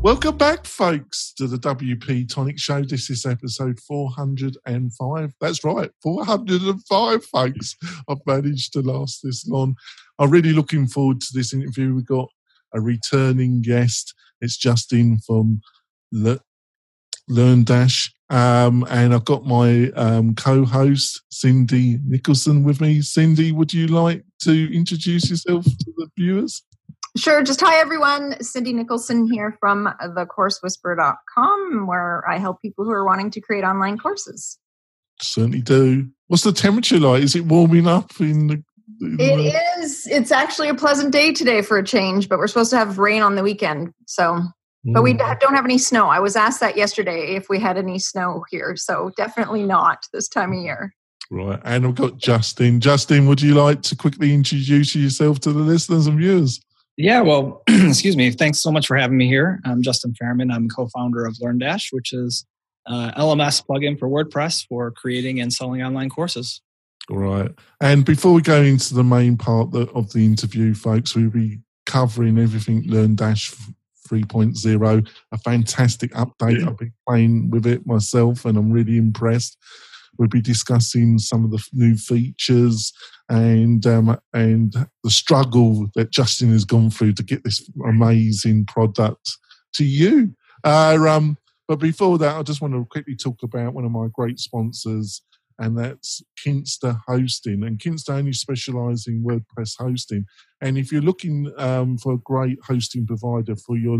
Welcome back, folks, to the WP Tonic Show. This is episode 405. That's right, 405, folks. I've managed to last this long. I'm really looking forward to this interview. We've got a returning guest. It's Justin from Le- LearnDash. Um, and I've got my um, co host, Cindy Nicholson, with me. Cindy, would you like to introduce yourself to the viewers? Sure. Just hi, everyone. Cindy Nicholson here from thecoursewhisperer.com, where I help people who are wanting to create online courses. Certainly do. What's the temperature like? Is it warming up in the? It is. It's actually a pleasant day today for a change, but we're supposed to have rain on the weekend. So, but we Mm. don't have any snow. I was asked that yesterday if we had any snow here. So, definitely not this time of year. Right. And we've got Justin. Justin, would you like to quickly introduce yourself to the listeners and viewers? Yeah, well, excuse me. Thanks so much for having me here. I'm Justin Ferriman. I'm co-founder of LearnDash, which is uh, LMS plugin for WordPress for creating and selling online courses. All right. And before we go into the main part of the interview, folks, we'll be covering everything LearnDash 3.0, a fantastic update. I've been playing with it myself and I'm really impressed. We'll be discussing some of the new features and um, and the struggle that Justin has gone through to get this amazing product to you. Uh, um, but before that, I just want to quickly talk about one of my great sponsors, and that's Kinsta Hosting. And Kinsta only specialise in WordPress hosting. And if you're looking um, for a great hosting provider for your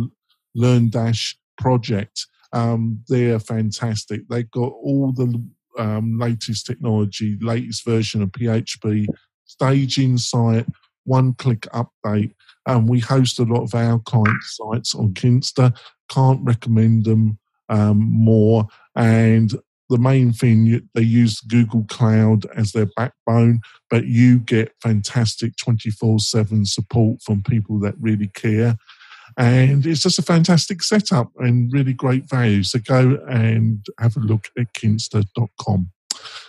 LearnDash project, um, they're fantastic. They've got all the um, latest technology, latest version of PHP, staging site, one click update. And we host a lot of our client sites on Kinsta. Can't recommend them um, more. And the main thing, they use Google Cloud as their backbone, but you get fantastic 24 7 support from people that really care. And it's just a fantastic setup and really great value. So go and have a look at kinsta.com.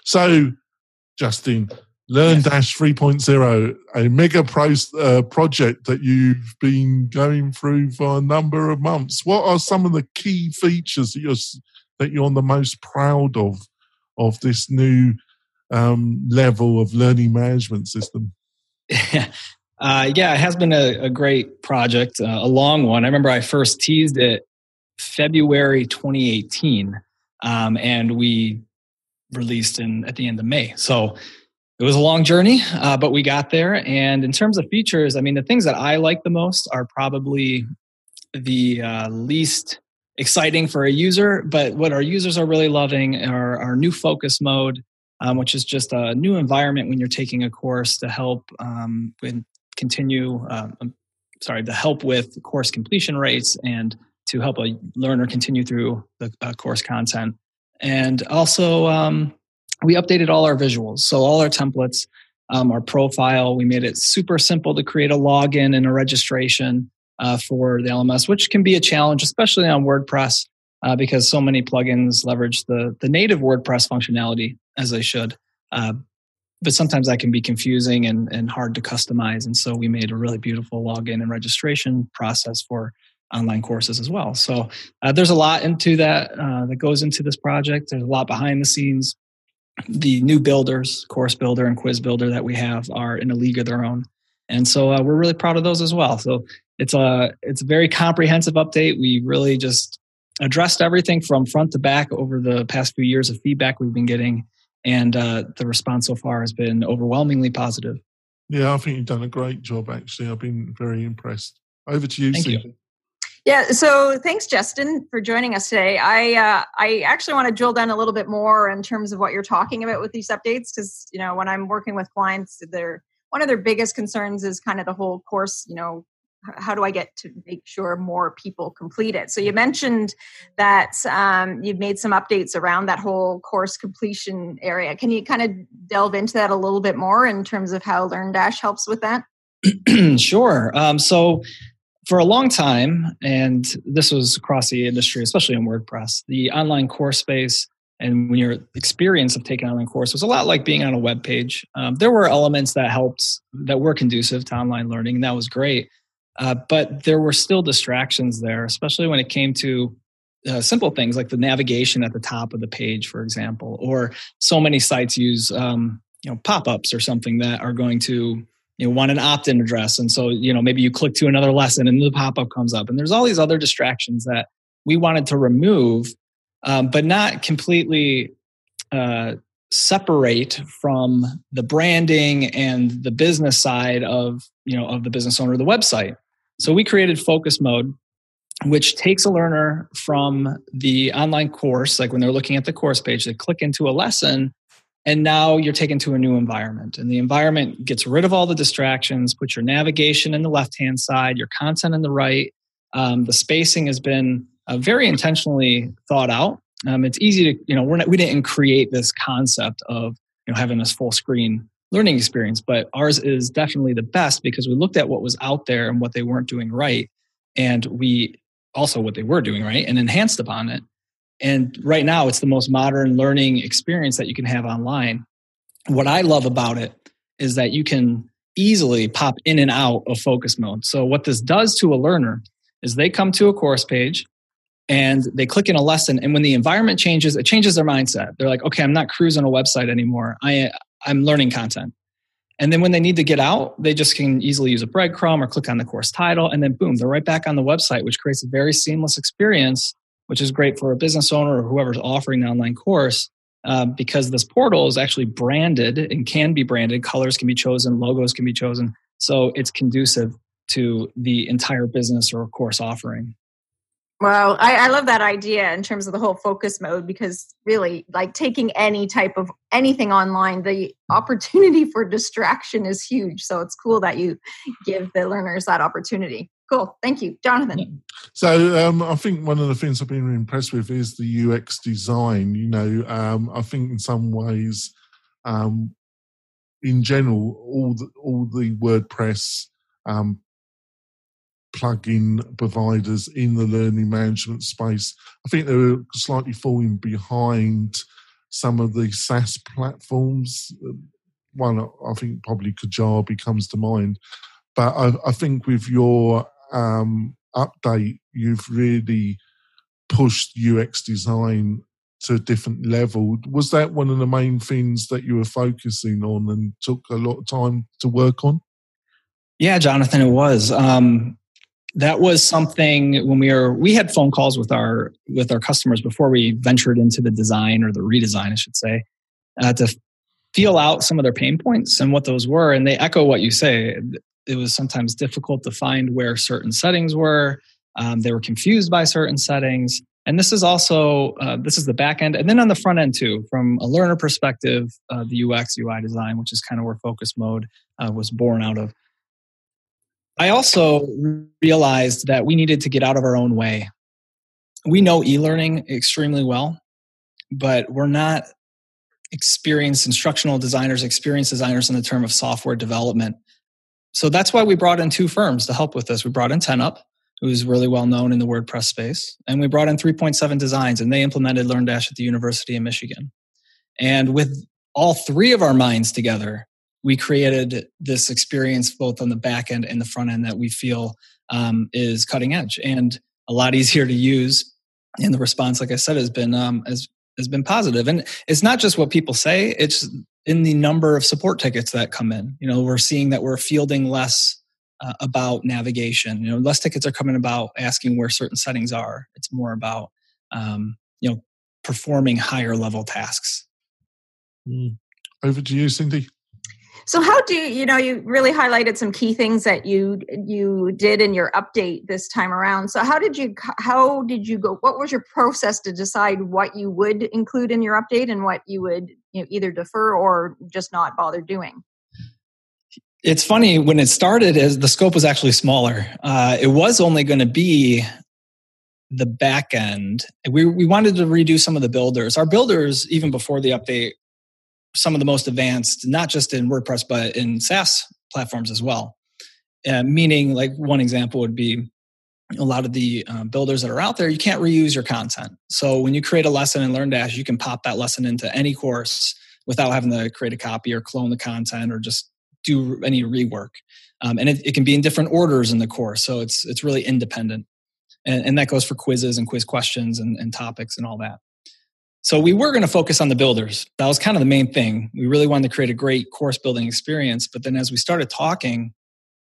So, Justin, LearnDash 3.0, a mega pro, uh, project that you've been going through for a number of months. What are some of the key features that you're that you're the most proud of of this new um, level of learning management system? uh, yeah, it has been a, a great project, uh, a long one. I remember I first teased it February 2018, um, and we released in at the end of May. So it was a long journey, uh, but we got there. And in terms of features, I mean, the things that I like the most are probably the uh, least exciting for a user, but what our users are really loving are our new focus mode, um, which is just a new environment when you're taking a course to help um, with continue. Um, sorry, to help with course completion rates and to help a learner continue through the uh, course content. And also, um, we updated all our visuals, so all our templates, um, our profile. We made it super simple to create a login and a registration uh, for the LMS, which can be a challenge, especially on WordPress, uh, because so many plugins leverage the the native WordPress functionality as they should. But sometimes that can be confusing and, and hard to customize. And so we made a really beautiful login and registration process for online courses as well. So uh, there's a lot into that uh, that goes into this project. There's a lot behind the scenes. The new builders, course builder and quiz builder that we have are in a league of their own. And so uh, we're really proud of those as well. So it's a it's a very comprehensive update. We really just addressed everything from front to back over the past few years of feedback we've been getting, and uh, the response so far has been overwhelmingly positive. Yeah, I think you've done a great job. Actually, I've been very impressed. Over to you, Thank you. Yeah, so thanks, Justin, for joining us today. I uh, I actually want to drill down a little bit more in terms of what you're talking about with these updates, because you know when I'm working with clients, they're one of their biggest concerns is kind of the whole course, you know, how do I get to make sure more people complete it? So you mentioned that um, you've made some updates around that whole course completion area. Can you kind of delve into that a little bit more in terms of how LearnDash helps with that? sure. Um, so for a long time, and this was across the industry, especially in WordPress, the online course space and when your experience of taking an online course was a lot like being on a web page. Um, there were elements that helped that were conducive to online learning, and that was great. Uh, but there were still distractions there, especially when it came to uh, simple things like the navigation at the top of the page, for example, or so many sites use um, you know pop-ups or something that are going to you know, want an opt-in address, and so you know maybe you click to another lesson and the pop-up comes up, and there's all these other distractions that we wanted to remove, um, but not completely uh, separate from the branding and the business side of you know of the business owner of the website so we created focus mode, which takes a learner from the online course, like when they're looking at the course page, they click into a lesson, and now you're taken to a new environment. And the environment gets rid of all the distractions, put your navigation in the left hand side, your content in the right. Um, the spacing has been uh, very intentionally thought out. Um, it's easy to, you know, we're not, we didn't create this concept of you know having this full screen learning experience, but ours is definitely the best because we looked at what was out there and what they weren't doing right. And we also what they were doing right and enhanced upon it. And right now, it's the most modern learning experience that you can have online. What I love about it is that you can easily pop in and out of focus mode. So, what this does to a learner is they come to a course page and they click in a lesson. And when the environment changes, it changes their mindset. They're like, okay, I'm not cruising a website anymore. I, I'm learning content. And then when they need to get out, they just can easily use a breadcrumb or click on the course title, and then boom, they're right back on the website, which creates a very seamless experience, which is great for a business owner or whoever's offering the online course. Uh, because this portal is actually branded and can be branded, colors can be chosen, logos can be chosen. So it's conducive to the entire business or course offering. Well, I, I, love that idea in terms of the whole focus mode because really, like taking any type of anything online, the opportunity for distraction is huge. So it's cool that you give the learners that opportunity. Cool. Thank you, Jonathan. So um, I think one of the things I've been impressed with is the UX design. You know, um, I think in some ways, um, in general, all the, all the WordPress um, plug-in providers in the learning management space. I think they're slightly falling behind some of the SaaS platforms. One, I think probably Kajabi comes to mind, but I, I think with your um, update, you've really pushed UX design to a different level. Was that one of the main things that you were focusing on and took a lot of time to work on? Yeah, Jonathan, it was. Um, that was something when we were we had phone calls with our with our customers before we ventured into the design or the redesign i should say uh, to feel out some of their pain points and what those were. And they echo what you say. It was sometimes difficult to find where certain settings were. Um, they were confused by certain settings. And this is also uh, this is the back end. And then on the front end too from a learner perspective uh, the ux ui design which is kind of where focus mode uh, was born out of I also realized that we needed to get out of our own way. We know e learning extremely well, but we're not experienced instructional designers, experienced designers in the term of software development. So that's why we brought in two firms to help with this. We brought in 10up, who's really well known in the WordPress space, and we brought in 3point7 Designs, and they implemented LearnDash at the University of Michigan. And with all three of our minds together, we created this experience both on the back end and the front end that we feel um, is cutting edge and a lot easier to use. And the response, like I said, has been um, has has been positive. And it's not just what people say; it's in the number of support tickets that come in. You know, we're seeing that we're fielding less uh, about navigation. You know, less tickets are coming about asking where certain settings are. It's more about um, you know performing higher level tasks. Mm. Over to you, Cindy. So how do you, you know you really highlighted some key things that you you did in your update this time around. So how did you how did you go what was your process to decide what you would include in your update and what you would you know either defer or just not bother doing? It's funny when it started as the scope was actually smaller. Uh, it was only going to be the back end. We we wanted to redo some of the builders. Our builders, even before the update, some of the most advanced, not just in WordPress but in SaaS platforms as well. Uh, meaning, like one example would be a lot of the um, builders that are out there, you can't reuse your content. So when you create a lesson in LearnDash, you can pop that lesson into any course without having to create a copy or clone the content or just do any rework. Um, and it, it, can be in different orders in the course, so it's it's really independent. And, and that goes for quizzes and quiz questions and, and topics and all that. So we were going to focus on the builders. That was kind of the main thing. We really wanted to create a great course building experience. But then as we started talking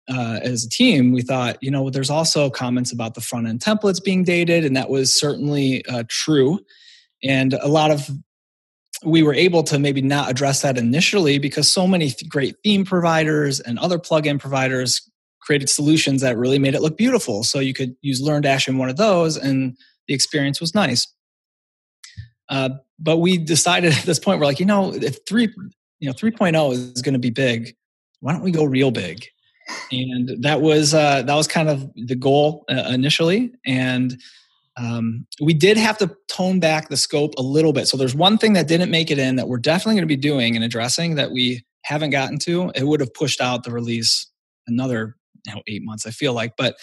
uh, as a team, we thought, you know, there's also comments about the front end templates being dated, and that was certainly uh, true. And a lot of we were able to maybe not address that initially because so many great theme providers and other plugin providers created solutions that really made it look beautiful. So you could use LearnDash in one of those, and the experience was nice. Uh, but we decided at this point, we're like, you know, if three, you know, 3.0 is going to be big, why don't we go real big? And that was uh, that was kind of the goal uh, initially, and um, we did have to tone back the scope a little bit. So there's one thing that didn't make it in that we're definitely going to be doing and addressing that we haven't gotten to. It would have pushed out the release another you know, eight months, I feel like, but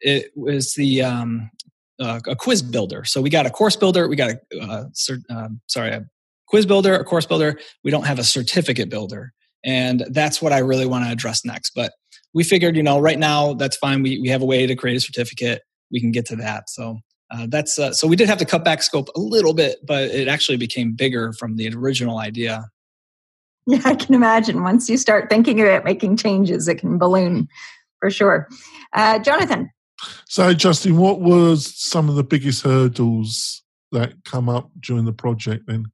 it was the um, uh, a quiz builder. So we got a course builder, we got a uh, cert, um, sorry, a quiz builder, a course builder. We don't have a certificate builder, and that's what I really want to address next. But we figured, you know, right now that's fine. We we have a way to create a certificate. We can get to that. So uh, that's uh, so we did have to cut back scope a little bit, but it actually became bigger from the original idea. Yeah, I can imagine. Once you start thinking about making changes, it can balloon for sure. Uh, Jonathan, so, Justin, what was some of the biggest hurdles that come up during the project then?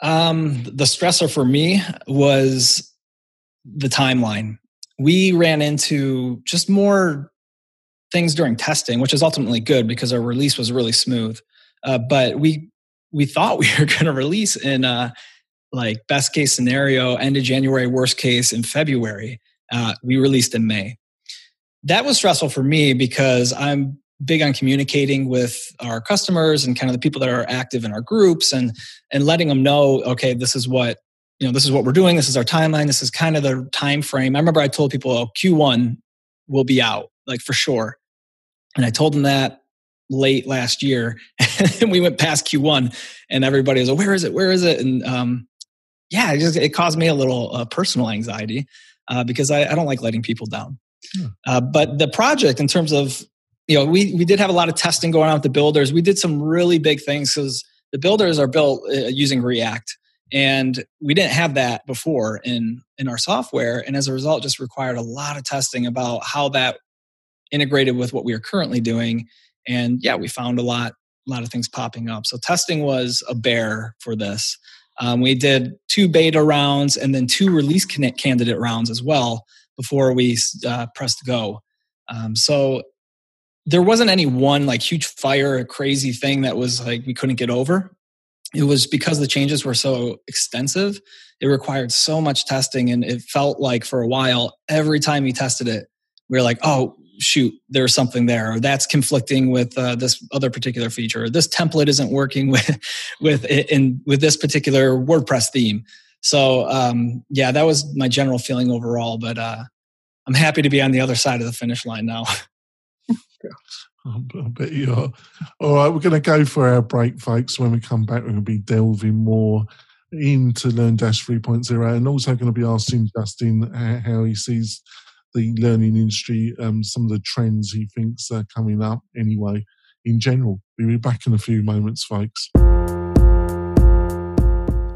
Um, the stressor for me was the timeline. We ran into just more things during testing, which is ultimately good because our release was really smooth. Uh, but we we thought we were going to release in uh, like best case scenario end of January, worst case in February. Uh, we released in May that was stressful for me because I'm big on communicating with our customers and kind of the people that are active in our groups and and letting them know okay this is what you know this is what we're doing. This is our timeline. This is kind of the time frame i remember i told people oh, q1 will be out like for sure. And i told them that late last year and we went past q1 and everybody was like where is it? Where is it? And um yeah it just it caused me a little uh, personal anxiety uh, because I, I don't like letting people down Hmm. Uh, but the project, in terms of, you know, we, we did have a lot of testing going on with the builders. We did some really big things because the builders are built uh, using React. And we didn't have that before in, in our software. And as a result, just required a lot of testing about how that integrated with what we are currently doing. And yeah, we found a lot, a lot of things popping up. So testing was a bear for this. Um, we did two beta rounds and then two release candidate rounds as well before we uh, pressed go. Um, so there wasn't any one like huge fire, crazy thing that was like we couldn't get over. It was because the changes were so extensive. It required so much testing, and it felt like for a while, every time we tested it, we were like, "Oh, shoot, there's something there, or that's conflicting with uh, this other particular feature, or this template isn't working with with in with this particular WordPress theme." So um, yeah, that was my general feeling overall. But uh, I'm happy to be on the other side of the finish line now. I bet you are. All right, we're going to go for our break, folks. When we come back, we're going to be delving more into LearnDash 3.0 and also going to be asking Justin how he sees the learning industry, um, some of the trends he thinks are coming up anyway, in general. We'll be back in a few moments, folks.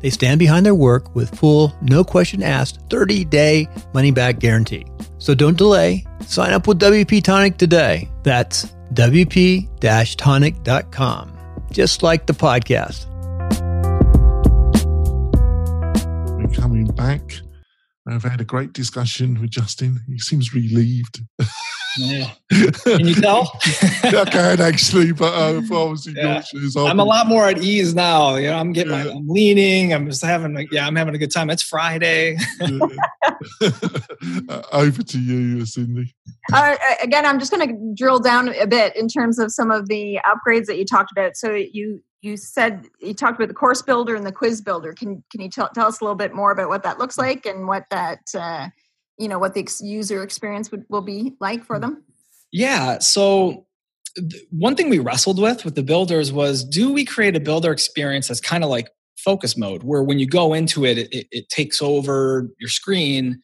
They stand behind their work with full, no question asked, 30 day money back guarantee. So don't delay. Sign up with WP Tonic today. That's WP tonic.com. just like the podcast. We're coming back. I've had a great discussion with Justin. He seems relieved. Yeah. Can you tell? I can actually, but uh, if I was in Yeah. your shoes, I'm a lot more at ease now. You know, I'm getting my, Yeah. I'm leaning. I'm just having, a, yeah, I'm having a good time. It's Friday. Uh, Over to you, Cindy. Uh, again, I'm just going to drill down a bit in terms of some of the upgrades that you talked about. So you you said you talked about the course builder and the quiz builder. Can can you tell, tell us a little bit more about what that looks like and what that uh, you know what the ex- user experience would, will be like for them? Yeah. So th- one thing we wrestled with with the builders was do we create a builder experience that's kind of like focus mode where when you go into it, it, it takes over your screen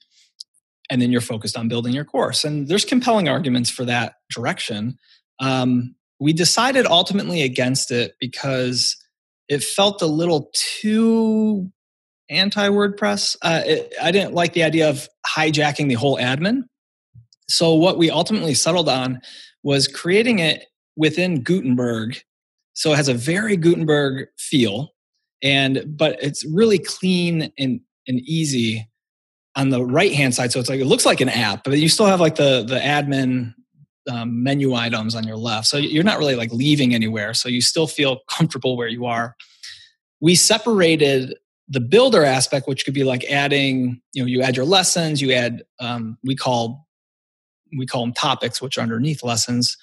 and then you're focused on building your course. And there's compelling arguments for that direction. Um, we decided ultimately against it because it felt a little too anti WordPress. Uh, I didn't like the idea of hijacking the whole admin. So what we ultimately settled on was creating it within Gutenberg. So it has a very Gutenberg feel, and but it's really clean and and easy on the right hand side. So it's like it looks like an app, but you still have like the the admin um, menu items on your left. So you're not really like leaving anywhere. So you still feel comfortable where you are. We separated the builder aspect, which could be like adding, you know, you add your lessons, you add, um, we call we call them topics, which are underneath lessons.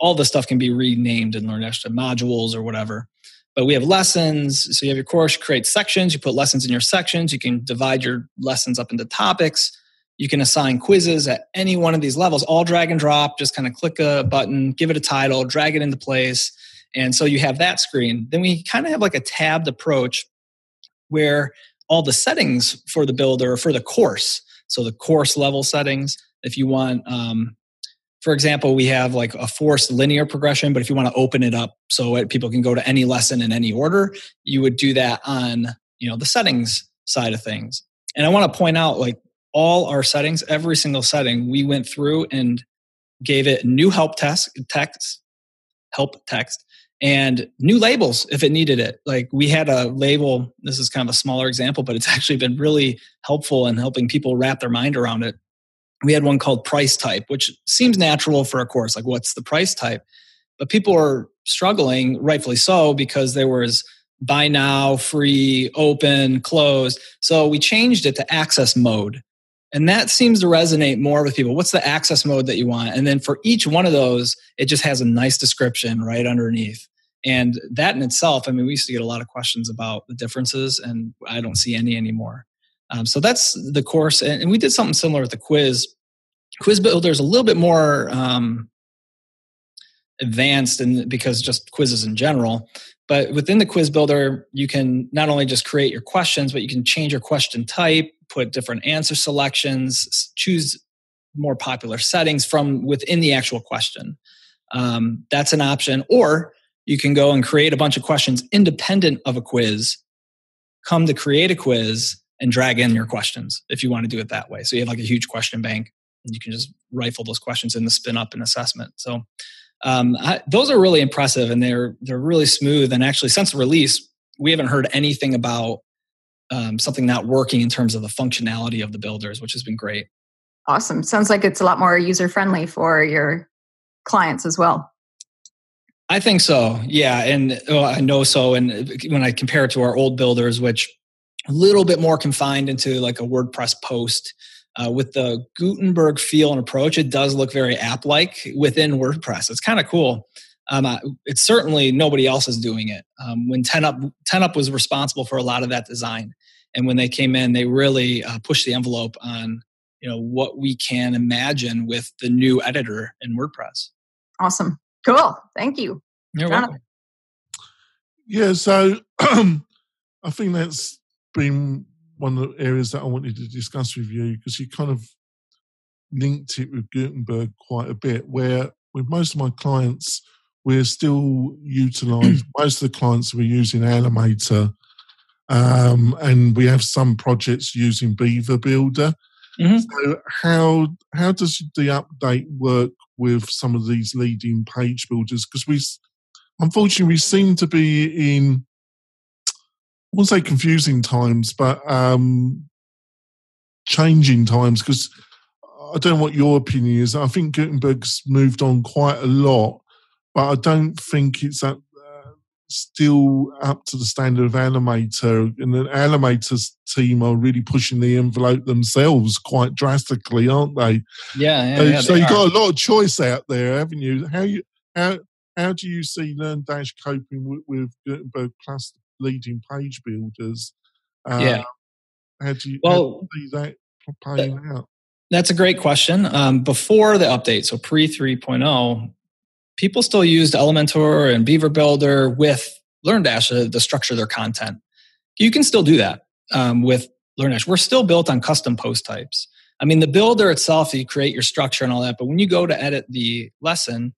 All this stuff can be renamed in LearnDash to modules or whatever. But we have lessons. So you have your course, you create sections, you put lessons in your sections. You can divide your lessons up into topics. You can assign quizzes at any one of these levels, all drag and drop. Just kind of click a button, give it a title, drag it into place. And so you have that screen. Then we kind of have like a tabbed approach where all the settings for the builder or for the course, so the course level settings, if you want um, for example we have like a forced linear progression but if you want to open it up so it, people can go to any lesson in any order you would do that on you know the settings side of things. And i want to point out like all our settings every single setting we went through and gave it new help text text help text and new labels if it needed it like we had a label this is kind of a smaller example but it's actually been really helpful in helping people wrap their mind around it we had one called price type, which seems natural for a course. Like, what's the price type? But people are struggling, rightfully so, because there was buy now, free, open, closed. So we changed it to access mode. And that seems to resonate more with people. What's the access mode that you want? And then for each one of those, it just has a nice description right underneath. And that in itself, I mean, we used to get a lot of questions about the differences, and I don't see any anymore. Um, so that's the course, and, and, we did something similar with the quiz. Quiz Builder is a little bit more um, advanced, and because just quizzes in general. But within the Quiz Builder, you can not only just create your questions, but you can change your question type, put different answer selections, choose more popular settings from within the actual question. Um, that's an option, or you can go and create a bunch of questions independent of a quiz. Come to create a quiz and drag in your questions if you want to do it that way. So you have like a huge question bank and you can just rifle those questions in the spin up and assessment. So um, I, those are really impressive and they're they're really smooth. And actually, since the release, we haven't heard anything about um, something not working in terms of the functionality of the builders, which has been great. Awesome. Sounds like it's a lot more user friendly for your clients as well. I think so. Yeah, and well, I know so. And when I compare it to our old builders, which a little bit more confined into like a WordPress post. Uh, with the Gutenberg feel and approach, it does look very app like within WordPress. It's kind of cool. Um, it's certainly nobody else is doing it. Um, when 10up, 10up was responsible for a lot of that design. And when they came in, they really uh, pushed the envelope on you know what we can imagine with the new editor in WordPress. Awesome. Cool. Thank you. You're welcome. Yeah, so I think that's been one of the areas that I wanted to discuss with you because you kind of linked it with Gutenberg quite a bit. Where with most of my clients, we're still utilising most of the clients we're using Elementor, um, and we have some projects using Beaver Builder. Mm-hmm. So how how does the update work with some of these leading page builders? Because we unfortunately, we seem to be in, I won't say confusing times, but um, changing times because I don't know what your opinion is. I think Gutenberg's moved on quite a lot, but I don't think it's at, uh, still up to the standard of Elementor. And the Elementor's team are really pushing the envelope themselves quite drastically, aren't they? Yeah, yeah. so, yeah so you've got a lot of choice out there, haven't you? How you how how do you see LearnDash coping with, with Gutenberg plus leading page builders? Uh, Yeah. How do you, Well, do you see that playing out? That's a great question. Um, before the update, so pre 3.0, people still used Elementor and Beaver Builder with LearnDash to, to structure their content. You can still do that um, with LearnDash. We're still built on custom post types. I mean, the builder itself, you create your structure and all that, but when you go to edit the lesson,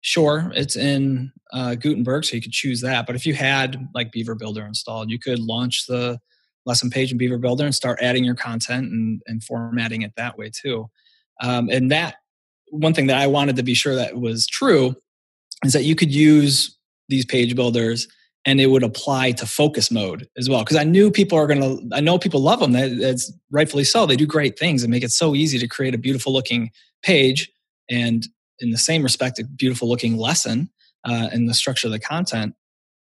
sure, it's in uh, Gutenberg, so you could choose that. But if you had like Beaver Builder installed, you could launch the lesson page in Beaver Builder and start adding your content and, and formatting it that way too. Um, and that one thing that I wanted to be sure that was true is that you could use these page builders and it would apply to focus mode as well. Because I knew people are going to, I know people love them. That, that's rightfully so. They do great things and make it so easy to create a beautiful looking page and, in the same respect, a beautiful looking lesson uh, in the structure of the content.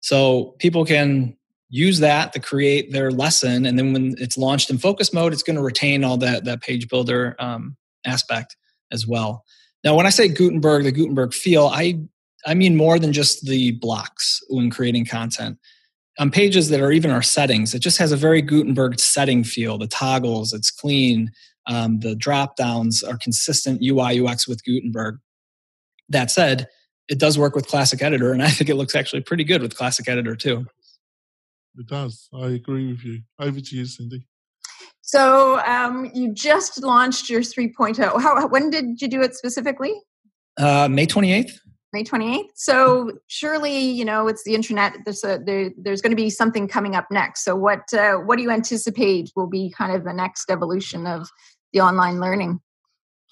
So people can use that to create their lesson and then when it's launched in focus mode it's going to retain all that that page builder um, aspect as well now when i say gutenberg the gutenberg feel i i mean more than just the blocks when creating content on pages that are even our settings it just has a very gutenberg setting feel the toggles it's clean um, the drop downs are consistent ui ux with gutenberg that said it does work with classic editor and i think it looks actually pretty good with classic editor too It does. I agree with you. Over to you, Cindy. So um, you just launched your 3.0. How, when did you do it specifically? Uh, May 28th. May 28th. So surely, you know, it's the internet. There's, a, there, there's going to be something coming up next. So what uh, what do you anticipate will be kind of the next evolution of the online learning?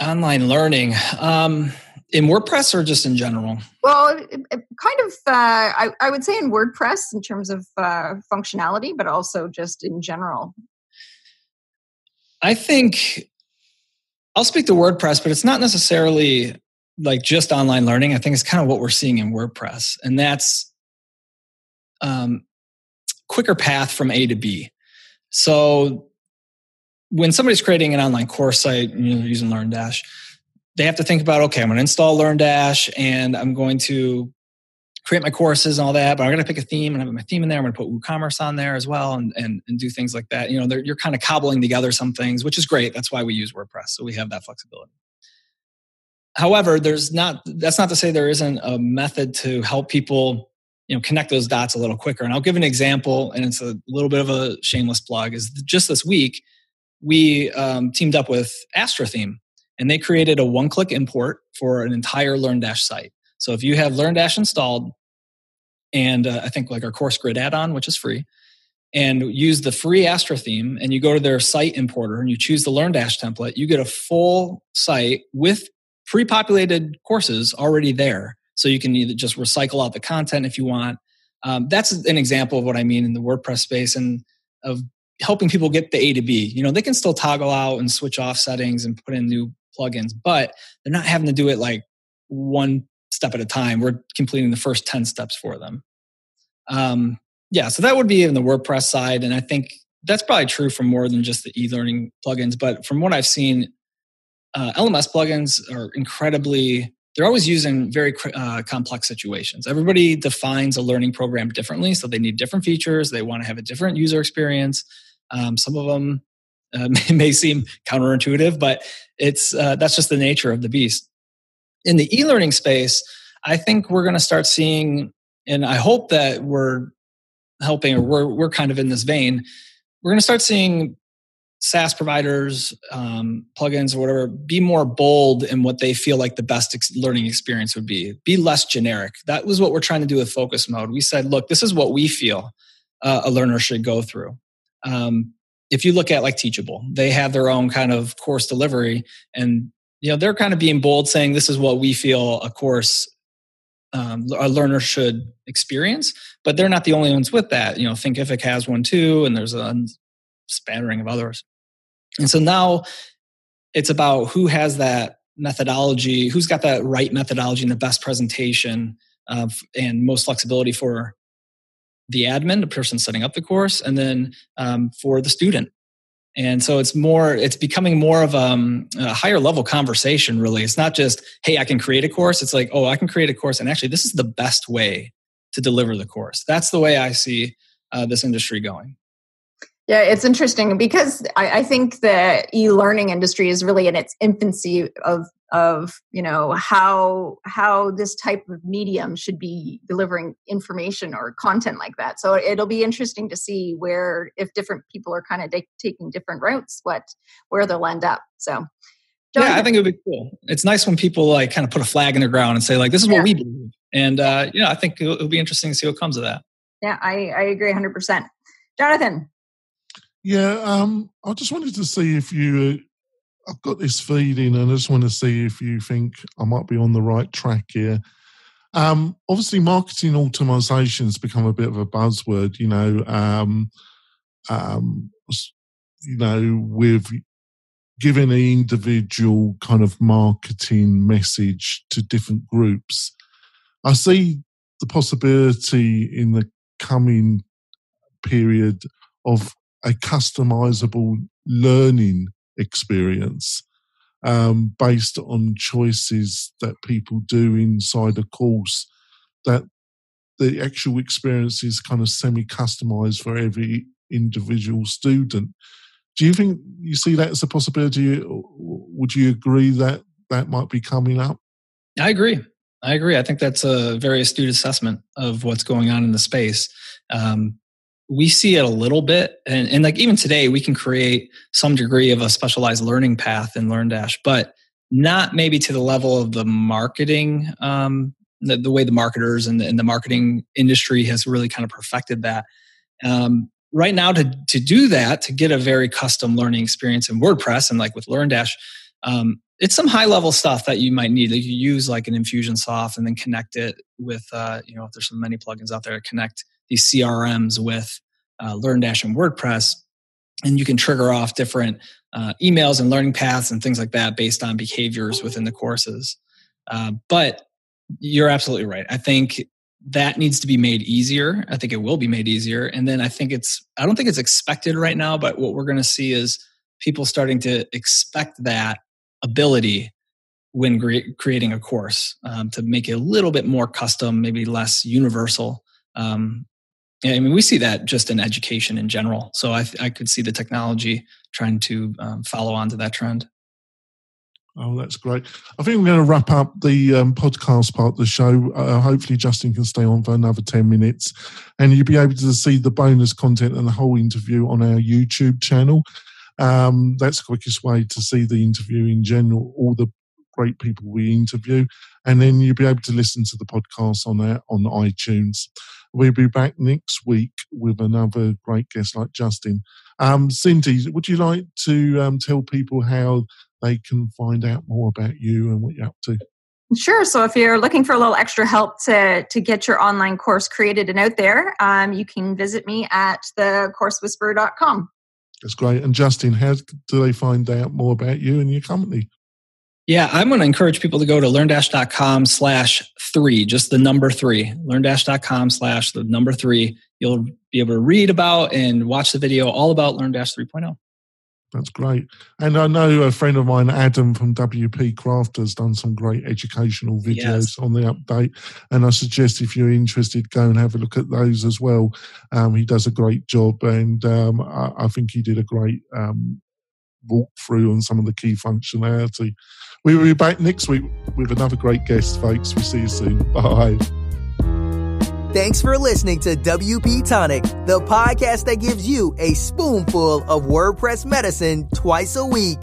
Online learning. Um, in WordPress or just in general? Well, it, it kind of, uh, I, I, would say in WordPress in terms of uh, functionality, but also just in general. I think I'll speak to WordPress, but it's not necessarily like just online learning. I think it's kind of what we're seeing in WordPress, and that's um, quicker path from A to B. So when somebody's creating an online course site, you know, using LearnDash, they have to think about okay i'm going to install learndash and i'm going to create my courses and all that but i'm going to pick a theme and have my theme in there. I'm going to put woocommerce on there as well and, and, and do things like that. You know you're kind of cobbling together some things which is great. That's why we use wordpress so we have that flexibility. However there's not that's not to say there isn't a method to help people you know connect those dots a little quicker. And i'll give an example and it's a little bit of a shameless plug is just this week we um, teamed up with Astra theme and they created a one click import for an entire LearnDash site. So if you have LearnDash installed, and uh, I think like our course grid add on, which is free, and use the free Astra theme, and you go to their site importer and you choose the LearnDash template, you get a full site with pre populated courses already there. So you can either just recycle out the content if you want. Um, that's an example of what I mean in the WordPress space and of helping people get the A to B. You know, they can still toggle out and switch off settings and put in new plugins, but they're not having to do it like one step at a time. We're completing the first 10 steps for them. Um, yeah, so that would be in the WordPress side. And I think that's probably true for more than just the e learning plugins. But from what I've seen, uh, LMS plugins are incredibly, they're always using very uh, complex situations. Everybody defines a learning program differently. So they need different features, they want to have a different user experience. Um, some of them uh, may, may, seem counterintuitive, but it's uh, that's just the nature of the beast. In the e-learning space, I think we're going to start seeing, and I hope that we're helping, or we're we're kind of in this vein. We're going to start seeing SaaS providers, um, plugins, or whatever, be more bold in what they feel like the best ex- learning experience would be. Be less generic. That was what we're trying to do with Focus Mode. We said, look, this is what we feel uh, a learner should go through. Um, if you look at like Teachable, they have their own kind of course delivery, and you know they're kind of being bold, saying this is what we feel a course um, a learner should experience. But they're not the only ones with that. You know, Thinkific has one too, and there's a spattering of others. And so now it's about who has that methodology, who's got that right methodology and the best presentation of, and most flexibility for the admin, the person setting up the course, and then um, for the student. And so it's more, it's becoming more of um, a higher level conversation, really. It's not just, hey, I can create a course. It's like, oh, I can create a course. And actually, this is the best way to deliver the course. That's the way I see uh, this industry going. Yeah, it's interesting because I, I, think the e-learning industry is really in its infancy of of you know how how this type of medium should be delivering information or content like that. So it'll be interesting to see where if different people are kind of de- taking different routes, what where they'll end up. So. John, yeah, I think it would be cool. It's nice when people like kind of put a flag in the ground and say like, "This is yeah. what we believe," and uh, you know, I think it'll, it'll be interesting to see what comes of that. Yeah, I, I agree 100%. Jonathan, yeah, um, I just wanted to see if you. Uh, I've got this feeding, and I just want to see if you think I might be on the right track here. Um, obviously, marketing automation has become a bit of a buzzword. You know, um, um, you know, with giving an individual kind of marketing message to different groups. I see the possibility in the coming period of a customizable learning experience um, based on choices that people do inside a course that the actual experience is kind of semi customized for every individual student. Do you think you see that as a possibility? Would you agree that that might be coming up? I agree. I agree. I think that's a very astute assessment of what's going on in the space. Um, we see it a little bit. And, and like even today we can create some degree of a specialized learning path in LearnDash, but not maybe to the level of the marketing um, the, the, way the marketers and the, and the, marketing industry has really kind of perfected that. Um, right now to, to do that to get a very custom learning experience in wordpress and like with LearnDash um, it's some high level stuff that you might need. Like you use like an infusionsoft and then connect it with uh, you know if there's so many plugins out there to connect these CRMs with uh, LearnDash and WordPress, and you can trigger off different uh, emails and learning paths and things like that based on behaviors within the courses. Uh, but you're absolutely right. I think that needs to be made easier. I think it will be made easier. And then I think it's, I don't think it's expected right now, but what we're going to see is people starting to expect that ability when creating a course um, to make it a little bit more custom, maybe less universal. Um, yeah, I mean, we see that just in education in general. So I, I could see the technology trying to um, follow on to that trend. Oh, that's great. I think we're going to wrap up the um, podcast part of the show. Uh, hopefully, Justin can stay on for another 10 minutes and you'll be able to see the bonus content and the whole interview on our YouTube channel. Um, that's the quickest way to see the interview in general, all the great people we interview. And then you'll be able to listen to the podcast on, our, on iTunes. We'll be back next week with another great guest like Justin. Um, Cindy, would you like to um, tell people how they can find out more about you and what you're up to? Sure. So if you're looking for a little extra help to, to get your online course created and out there, um, you can visit me at thecoursewhisperer.com. That's great. And Justin, how do they find out more about you and your company? Yeah, I'm going to encourage people to go to learndash.com slash three, just the number three, learndash.com slash the number three. You'll be able to read about and watch the video all about LearnDash 3.0. That's great. And I know a friend of mine, Adam from WP Craft, has done some great educational videos yes. on the update. And I suggest if you're interested, go and have a look at those as well. Um, he does a great job. And um, I, I, think he did a great um, walk through on some of the key functionality. We will be back next week with another great guest, folks. We'll see you soon. Bye. Thanks for listening to WP Tonic, the podcast that gives you a spoonful of WordPress medicine twice a week.